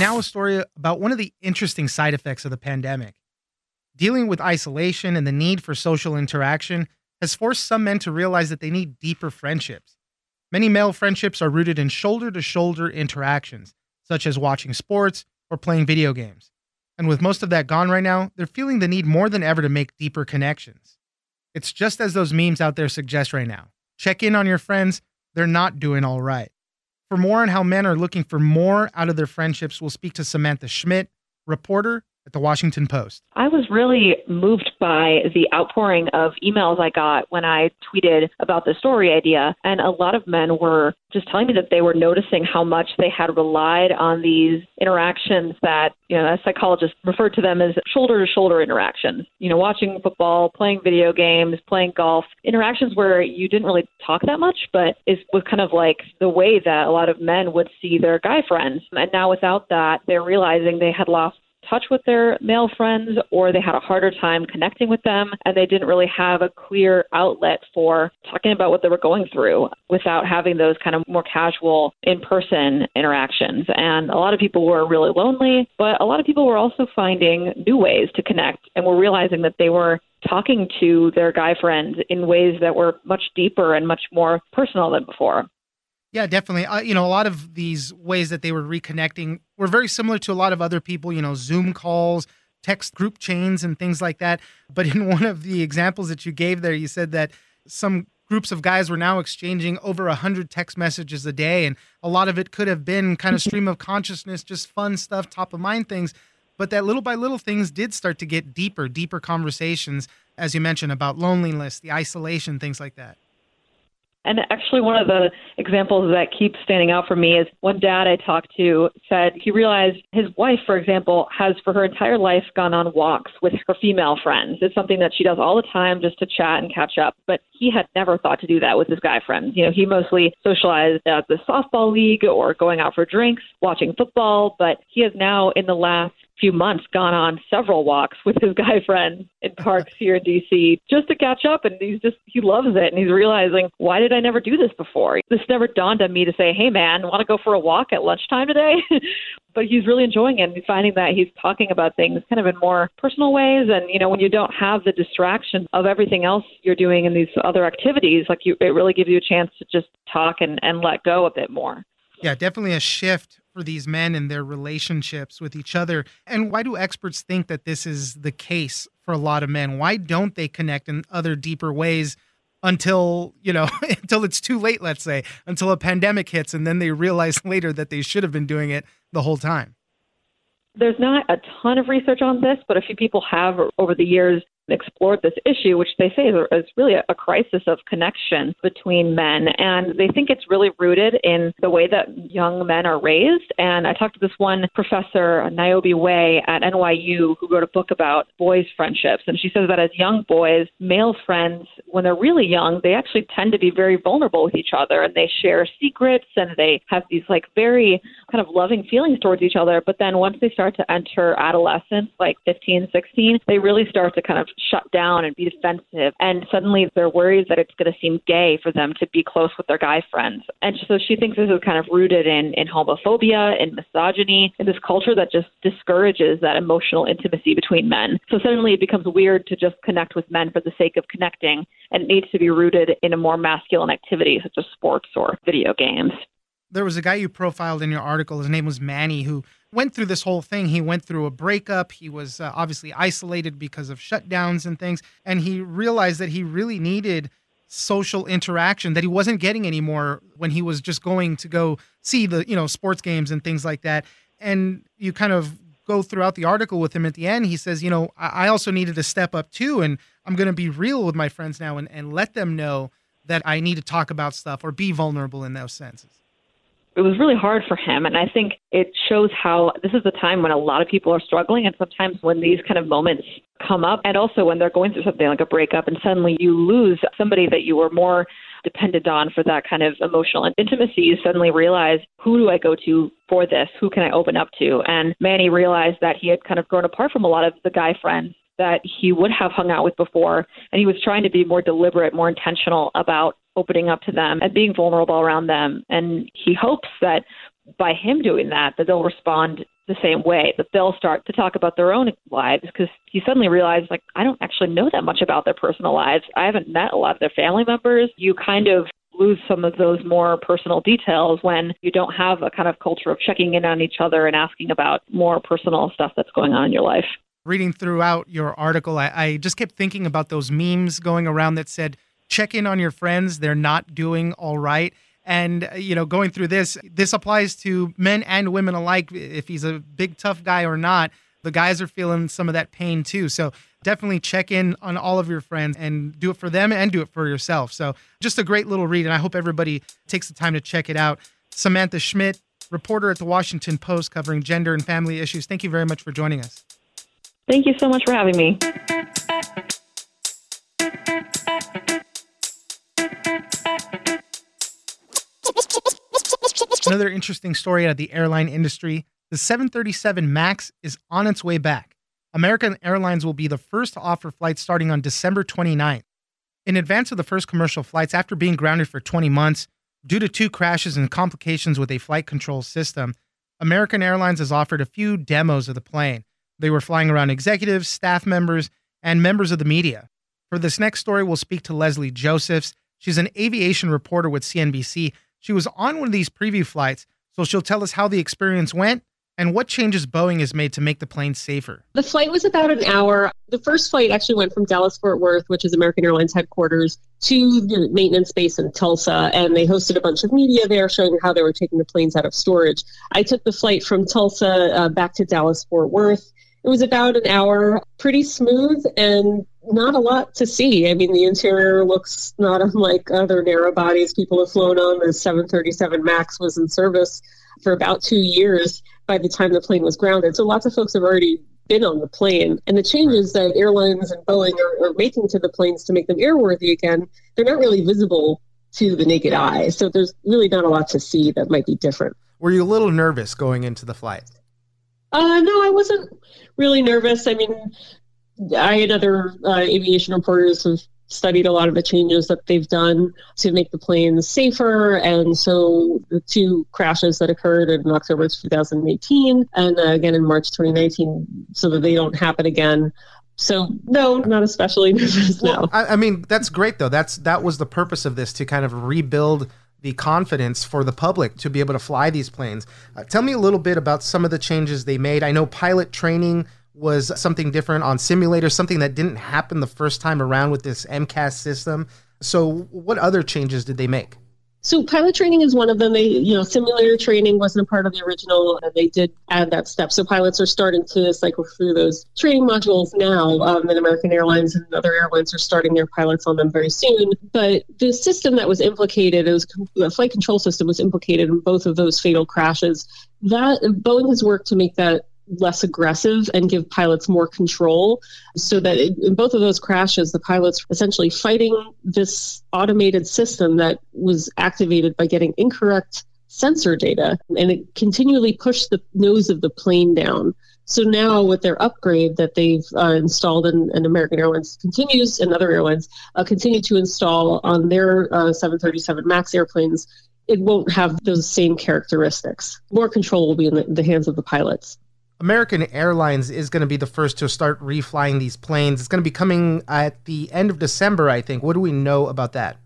Now, a story about one of the interesting side effects of the pandemic. Dealing with isolation and the need for social interaction has forced some men to realize that they need deeper friendships. Many male friendships are rooted in shoulder to shoulder interactions, such as watching sports or playing video games. And with most of that gone right now, they're feeling the need more than ever to make deeper connections. It's just as those memes out there suggest right now. Check in on your friends, they're not doing all right. For more on how men are looking for more out of their friendships, we'll speak to Samantha Schmidt, reporter at the Washington Post. I was really moved by the outpouring of emails I got when I tweeted about the story idea. And a lot of men were just telling me that they were noticing how much they had relied on these interactions that, you know, a psychologist referred to them as shoulder to shoulder interactions. You know, watching football, playing video games, playing golf, interactions where you didn't really talk that much, but it was kind of like the way that a lot of men would see their guy friends. And now without that, they're realizing they had lost touch with their male friends or they had a harder time connecting with them and they didn't really have a clear outlet for talking about what they were going through without having those kind of more casual in-person interactions. And a lot of people were really lonely but a lot of people were also finding new ways to connect and were realizing that they were talking to their guy friends in ways that were much deeper and much more personal than before yeah, definitely. Uh, you know, a lot of these ways that they were reconnecting were very similar to a lot of other people, you know, Zoom calls, text group chains, and things like that. But in one of the examples that you gave there, you said that some groups of guys were now exchanging over 100 text messages a day. And a lot of it could have been kind of stream of consciousness, just fun stuff, top of mind things. But that little by little things did start to get deeper, deeper conversations, as you mentioned, about loneliness, the isolation, things like that. And actually, one of the examples that keeps standing out for me is one dad I talked to said he realized his wife, for example, has for her entire life gone on walks with her female friends. It's something that she does all the time just to chat and catch up. But he had never thought to do that with his guy friends. You know, he mostly socialized at the softball league or going out for drinks, watching football. But he has now, in the last few months gone on several walks with his guy friend in parks here in DC just to catch up and he's just he loves it and he's realizing why did I never do this before? This never dawned on me to say, "Hey man, want to go for a walk at lunchtime today?" but he's really enjoying it and he's finding that he's talking about things kind of in more personal ways and you know when you don't have the distraction of everything else you're doing in these other activities like you it really gives you a chance to just talk and and let go a bit more yeah definitely a shift for these men and their relationships with each other. And why do experts think that this is the case for a lot of men? Why don't they connect in other deeper ways until, you know, until it's too late, let's say, until a pandemic hits and then they realize later that they should have been doing it the whole time? There's not a ton of research on this, but a few people have over the years explored this issue, which they say is, really a, crisis of connection between men. And they think it's really rooted in the way that young men are raised. And I talked to this one professor, Niobe Way at NYU, who wrote a book about boys' friendships. And she says that as young boys, male friends, when they're really young, they actually tend to be very vulnerable with each other and they share secrets and they have these like very kind of loving feelings towards each other. But then once they start to enter adolescence, like 15, 16, they really start to kind of shut down and be defensive. And suddenly they're worried that it's going to seem gay for them to be close with their guy friends. And so she thinks this is kind of rooted in, in homophobia and misogyny and this culture that just discourages that emotional intimacy between men. So suddenly it becomes weird to just connect with men for the sake of connecting. And it needs to be rooted in a more masculine activity such as sports or video games there was a guy you profiled in your article. His name was Manny, who went through this whole thing. He went through a breakup. He was uh, obviously isolated because of shutdowns and things. And he realized that he really needed social interaction that he wasn't getting anymore when he was just going to go see the, you know, sports games and things like that. And you kind of go throughout the article with him at the end. He says, you know, I also needed to step up too. And I'm going to be real with my friends now and, and let them know that I need to talk about stuff or be vulnerable in those senses. It was really hard for him. And I think it shows how this is a time when a lot of people are struggling. And sometimes when these kind of moments come up, and also when they're going through something like a breakup and suddenly you lose somebody that you were more dependent on for that kind of emotional intimacy, you suddenly realize who do I go to for this? Who can I open up to? And Manny realized that he had kind of grown apart from a lot of the guy friends that he would have hung out with before. And he was trying to be more deliberate, more intentional about opening up to them and being vulnerable around them. And he hopes that by him doing that, that they'll respond the same way, that they'll start to talk about their own lives because he suddenly realized, like, I don't actually know that much about their personal lives. I haven't met a lot of their family members. You kind of lose some of those more personal details when you don't have a kind of culture of checking in on each other and asking about more personal stuff that's going on in your life reading throughout your article, I, I, just kept thinking about those memes going around that said, check in on your friends. They're not doing all right. And, uh, you know, going through this, this applies to men and women alike. If he's a big, tough guy or not, the guys are feeling some of that pain too. So definitely check in on all of your friends and do it for them and do it for yourself. So just a great little read. And I hope everybody takes the time to check it out. Samantha Schmidt, reporter at the Washington Post covering gender and family issues. Thank you very much for joining us. Thank you so much for having me. Another interesting story out of the airline industry the 737 MAX is on its way back. American Airlines will be the first to offer flights starting on December 29th. In advance of the first commercial flights after being grounded for 20 months due to two crashes and complications with a flight control system, American Airlines has offered a few demos of the plane. They were flying around executives, staff members, and members of the media. For this next story, we'll speak to Leslie Josephs. She's an aviation reporter with CNBC. She was on one of these preview flights, so she'll tell us how the experience went and what changes Boeing has made to make the plane safer. The flight was about an hour. The first flight actually went from Dallas Fort Worth, which is American Airlines headquarters, to the maintenance base in Tulsa, and they hosted a bunch of media there showing how they were taking the planes out of storage. I took the flight from Tulsa uh, back to Dallas Fort Worth. It was about an hour, pretty smooth and not a lot to see. I mean, the interior looks not unlike other narrow bodies people have flown on. The 737 MAX was in service for about two years by the time the plane was grounded. So lots of folks have already been on the plane. And the changes that airlines and Boeing are, are making to the planes to make them airworthy again, they're not really visible to the naked eye. So there's really not a lot to see that might be different. Were you a little nervous going into the flight? Uh, no, I wasn't really nervous. I mean, I and other uh, aviation reporters have studied a lot of the changes that they've done to make the planes safer. And so the two crashes that occurred in October 2018 and uh, again in March 2019, so that they don't happen again. So no, not especially nervous well, now. I, I mean, that's great though. That's that was the purpose of this to kind of rebuild the confidence for the public to be able to fly these planes. Uh, tell me a little bit about some of the changes they made. I know pilot training was something different on simulators, something that didn't happen the first time around with this MCAS system. So, what other changes did they make? So pilot training is one of them. They, you know, simulator training wasn't a part of the original, and they did add that step. So pilots are starting to cycle through those training modules now. Um, and American Airlines and other airlines are starting their pilots on them very soon. But the system that was implicated, it was the flight control system was implicated in both of those fatal crashes. That Boeing has worked to make that less aggressive and give pilots more control so that in both of those crashes the pilots essentially fighting this automated system that was activated by getting incorrect sensor data and it continually pushed the nose of the plane down so now with their upgrade that they've uh, installed and, and, American Airlines continues and other airlines uh, continue to install on their uh, 737 MAX airplanes, it won't have those same characteristics. More control will be in the, the hands of the pilots. American Airlines is going to be the first to start reflying these planes. It's going to be coming at the end of December, I think. What do we know about that?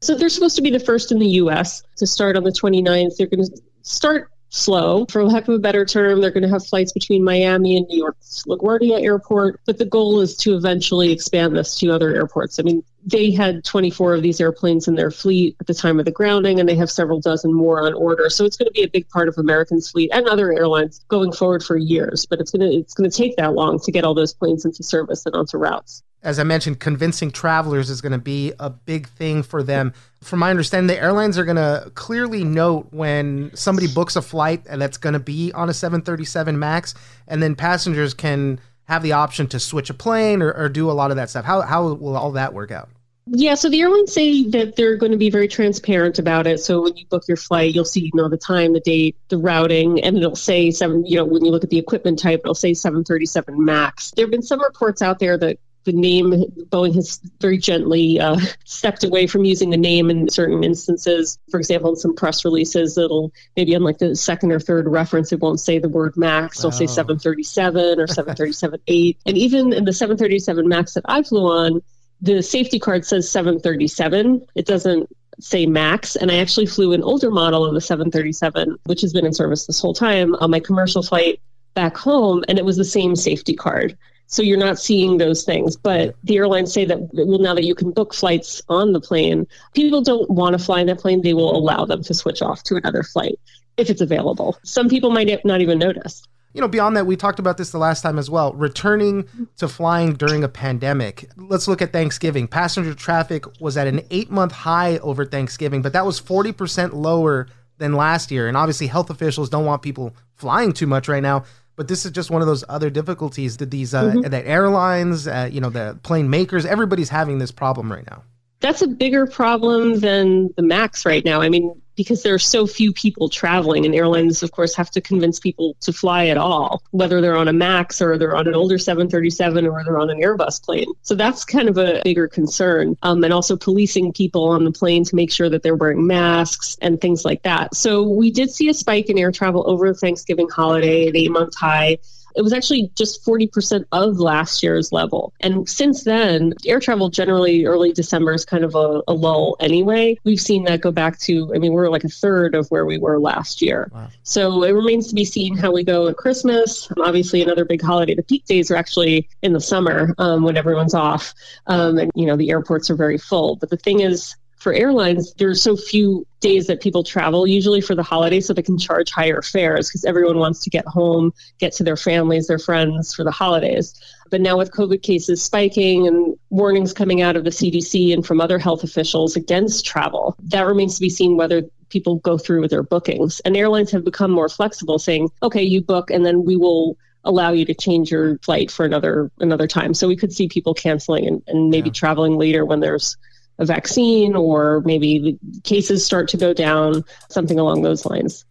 So they're supposed to be the first in the US to start on the 29th. They're going to start slow, for lack of a better term. They're going to have flights between Miami and New York's LaGuardia Airport, but the goal is to eventually expand this to other airports. I mean, they had 24 of these airplanes in their fleet at the time of the grounding, and they have several dozen more on order. So it's going to be a big part of American's fleet and other airlines going forward for years. But it's going to it's going to take that long to get all those planes into service and onto routes. As I mentioned, convincing travelers is going to be a big thing for them. From my understanding, the airlines are going to clearly note when somebody books a flight and that's going to be on a 737 MAX, and then passengers can have the option to switch a plane or, or do a lot of that stuff. How, how will all that work out? Yeah, so the airlines say that they're going to be very transparent about it. So when you book your flight, you'll see, you know, the time, the date, the routing, and it'll say seven. You know, when you look at the equipment type, it'll say 737 Max. There have been some reports out there that the name Boeing has very gently uh, stepped away from using the name in certain instances. For example, in some press releases, it'll maybe on like the second or third reference, it won't say the word Max. It'll say 737 or 737 8. And even in the 737 Max that I flew on, the safety card says 737. It doesn't say max and i actually flew an older model of the 737 which has been in service this whole time on my commercial flight back home and it was the same safety card so you're not seeing those things. But the airlines say that, well, now that you can book flights on the plane, people don't want to fly in that plane. They will allow them to switch off to another flight if it's available. Some people might not even notice. You know, beyond that, we talked about this the last time as well. Returning to flying during a pandemic. Let's look at Thanksgiving. Passenger traffic was at an eight month high over Thanksgiving, but that was 40% lower than last year. And obviously, health officials don't want people flying too much right now but this is just one of those other difficulties that these uh, mm-hmm. that airlines, uh, you know, the plane makers, everybody's having this problem right now. That's a bigger problem than the max right now. I mean, because there are so few people traveling and airlines of course have to convince people to fly at all whether they're on a max or they're on an older 737 or they're on an airbus plane. So that's kind of a bigger concern um, and also policing people on the plane to make sure that they're wearing masks and things like that. So we did see a spike in air travel over the thanksgiving holiday the eight month high it was actually just 40% of last year's level. And since then, air travel generally early December is kind of a, a lull anyway. We've seen that go back to, I mean, we're like a third of where we were last year. Wow. So it remains to be seen how we go at Christmas. Obviously, another big holiday. The peak days are actually in the summer um, when everyone's off. Um, and, you know, the airports are very full. But the thing is, for airlines, there are so few days that people travel, usually for the holidays, so they can charge higher fares because everyone wants to get home, get to their families, their friends for the holidays. But now with COVID cases spiking and warnings coming out of the CDC and from other health officials against travel, that remains to be seen whether people go through with their bookings. And airlines have become more flexible, saying, okay, you book and then we will allow you to change your flight for another another time. So we could see people canceling and, and maybe yeah. traveling later when there's a vaccine or maybe the cases start to go down, something along those lines.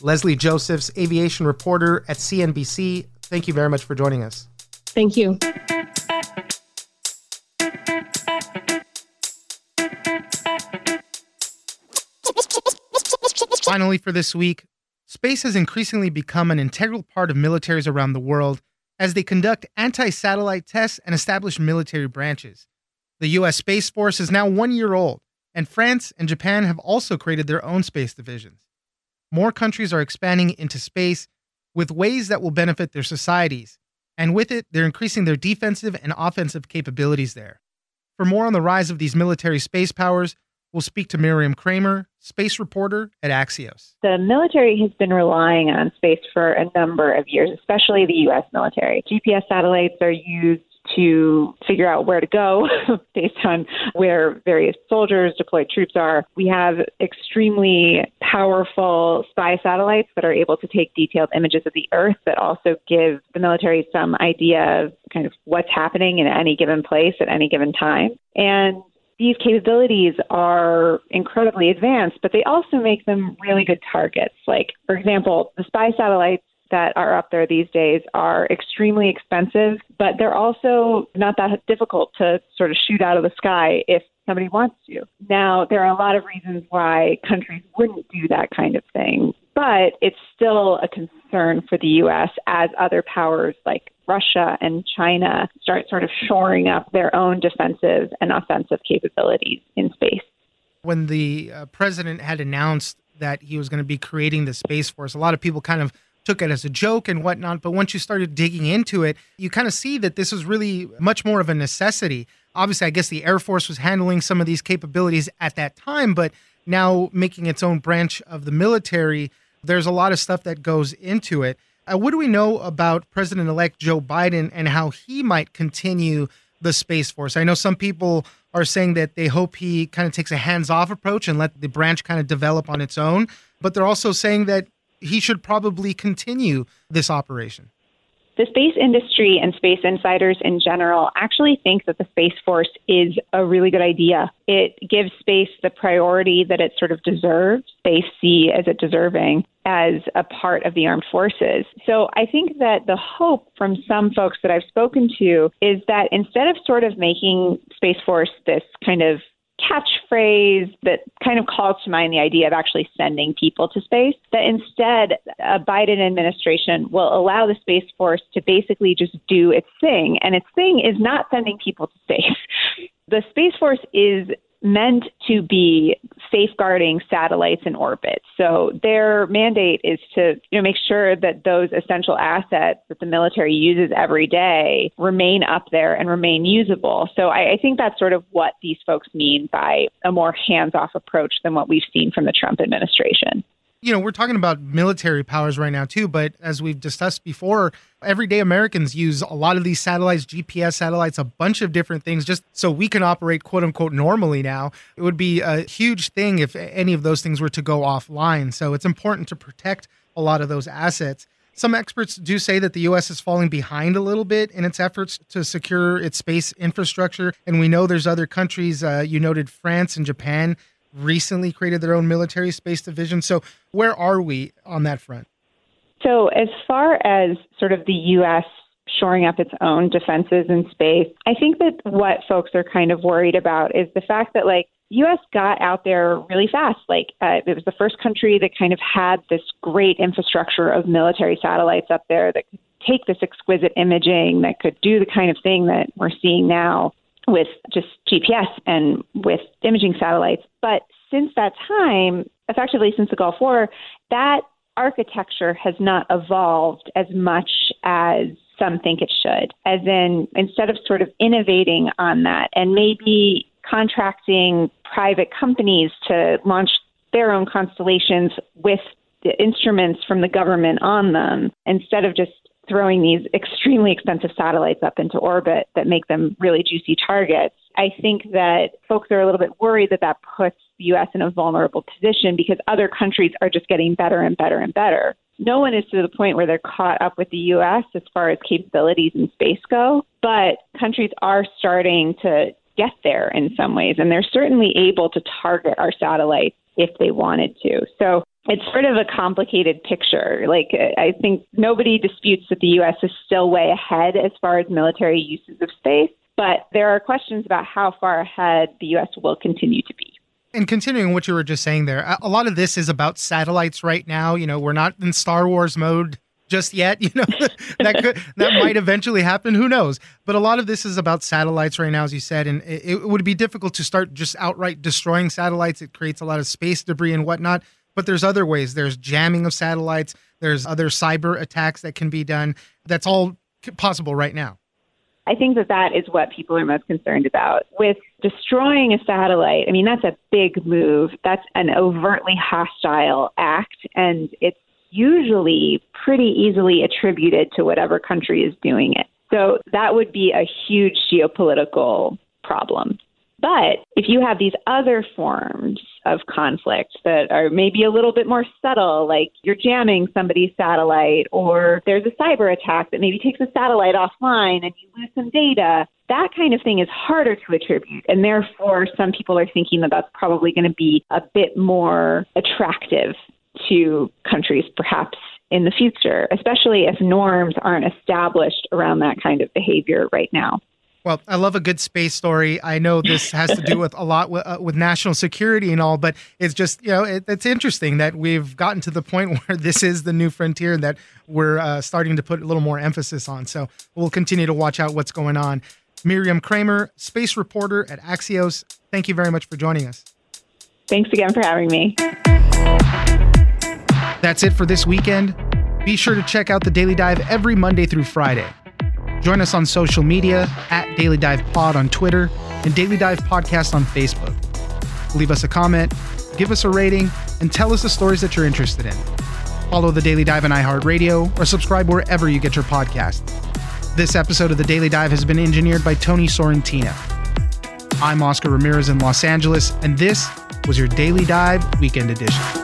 Leslie Josephs, aviation reporter at CNBC. Thank you very much for joining us. Thank you. Finally, for this week, space has increasingly become an integral part of militaries around the world as they conduct anti satellite tests and establish military branches. The U.S. Space Force is now one year old, and France and Japan have also created their own space divisions. More countries are expanding into space with ways that will benefit their societies, and with it, they're increasing their defensive and offensive capabilities there. For more on the rise of these military space powers, we'll speak to Miriam Kramer, space reporter at Axios. The military has been relying on space for a number of years, especially the U.S. military. GPS satellites are used to figure out where to go based on where various soldiers, deployed troops are. We have extremely powerful spy satellites that are able to take detailed images of the Earth that also give the military some idea of kind of what's happening in any given place at any given time. And these capabilities are incredibly advanced, but they also make them really good targets. Like, for example, the spy satellites that are up there these days are extremely expensive, but they're also not that difficult to sort of shoot out of the sky if somebody wants to. Now, there are a lot of reasons why countries wouldn't do that kind of thing, but it's still a concern for the U.S. as other powers like Russia and China start sort of shoring up their own defensive and offensive capabilities in space. When the uh, president had announced that he was going to be creating the Space Force, a lot of people kind of took it as a joke and whatnot. But once you started digging into it, you kind of see that this was really much more of a necessity. Obviously, I guess the Air Force was handling some of these capabilities at that time, but now making its own branch of the military, there's a lot of stuff that goes into it. Uh, what do we know about President elect Joe Biden and how he might continue the Space Force? I know some people are saying that they hope he kind of takes a hands off approach and let the branch kind of develop on its own, but they're also saying that he should probably continue this operation. The space industry and space insiders in general actually think that the Space Force is a really good idea. It gives space the priority that it sort of deserves. They see as it deserving as a part of the armed forces. So I think that the hope from some folks that I've spoken to is that instead of sort of making Space Force this kind of catchphrase that kind of calls to mind the idea of actually sending people to space, that instead a Biden administration will allow the Space Force to basically just do its thing. And its thing is not sending people to space. The Space Force is meant to be safeguarding satellites in orbit. So their mandate is to you know, make sure that those essential assets that the military uses every day remain up there and remain usable. So I, I think that's sort of what these folks mean by a more hands off approach than what we've seen from the Trump administration you know, we're talking about military powers right now too, but as we've discussed before, everyday Americans use a lot of these satellites, GPS satellites, a bunch of different things just so we can operate quote unquote normally now. It would be a huge thing if any of those things were to go offline. So it's important to protect a lot of those assets. Some experts do say that the U.S. is falling behind a little bit in its efforts to secure its space infrastructure. And we know there's other countries, uh, you noted France and Japan, recently created their own military space division. So, where are we on that front? So, as far as sort of the U.S. shoring up its own defenses in space, I think that what folks are kind of worried about is the fact that, like, U.S. got out there really fast. Like, uh, it was the first country that kind of had this great infrastructure of military satellites up there that could take this exquisite imaging, that could do the kind of thing that we're seeing now with just GPS and with imaging satellites. But since that time, effectively since the Gulf War, that architecture has not evolved as much as some think it should. As in, instead of sort of innovating on that and maybe contracting private companies to launch their own constellations with the instruments from the government on them, instead of just throwing these extremely expensive satellites up into orbit that make them really juicy targets. I think that folks are a little bit worried that that puts the U.S. in a vulnerable position because other countries are just getting better and better and better. No one is to the point where they're caught up with the U.S. as far as capabilities in space go, but countries are starting to get there in some ways, and they're certainly able to target our satellites if they wanted to. So it's sort of a complicated picture. Like, I think nobody disputes that the U.S. is still way ahead as far as military uses of space, but there are questions about how far ahead the U.S. will continue to be. And continuing what you were just saying there, a lot of this is about satellites right now. You know, we're not in Star Wars mode just yet. You know, that could that might eventually happen. Who knows? But a lot of this is about satellites right now, as you said, and it, it would be difficult to start just outright destroying satellites. It creates a lot of space debris and whatnot. But there's other ways. There's jamming of satellites. There's other cyber attacks that can be done. That's all possible right now. I think that that is what people are most concerned about. With destroying a satellite, I mean, that's a big move. That's an overtly hostile act, and it's usually pretty easily attributed to whatever country is doing it. So that would be a huge geopolitical problem. But if you have these other forms of conflict that are maybe a little bit more subtle, like you're jamming somebody's satellite, or there's a cyber attack that maybe takes a satellite offline and you lose some data, that kind of thing is harder to attribute. And therefore, some people are thinking that that's probably going to be a bit more attractive to countries, perhaps in the future, especially if norms aren't established around that kind of behavior right now. Well, I love a good space story. I know this has to do with a lot with, uh, with national security and all, but it's just you know it, it's interesting that we've gotten to the point where this is the new frontier that we're uh, starting to put a little more emphasis on. So we'll continue to watch out what's going on. Miriam Kramer, space reporter at Axios. Thank you very much for joining us. Thanks again for having me. That's it for this weekend. Be sure to check out the Daily Dive every Monday through Friday. Join us on social media at Daily Dive Pod on Twitter and Daily Dive Podcast on Facebook. Leave us a comment, give us a rating, and tell us the stories that you're interested in. Follow the Daily Dive on iHeartRadio or subscribe wherever you get your podcast. This episode of the Daily Dive has been engineered by Tony Sorrentino. I'm Oscar Ramirez in Los Angeles, and this was your Daily Dive Weekend Edition.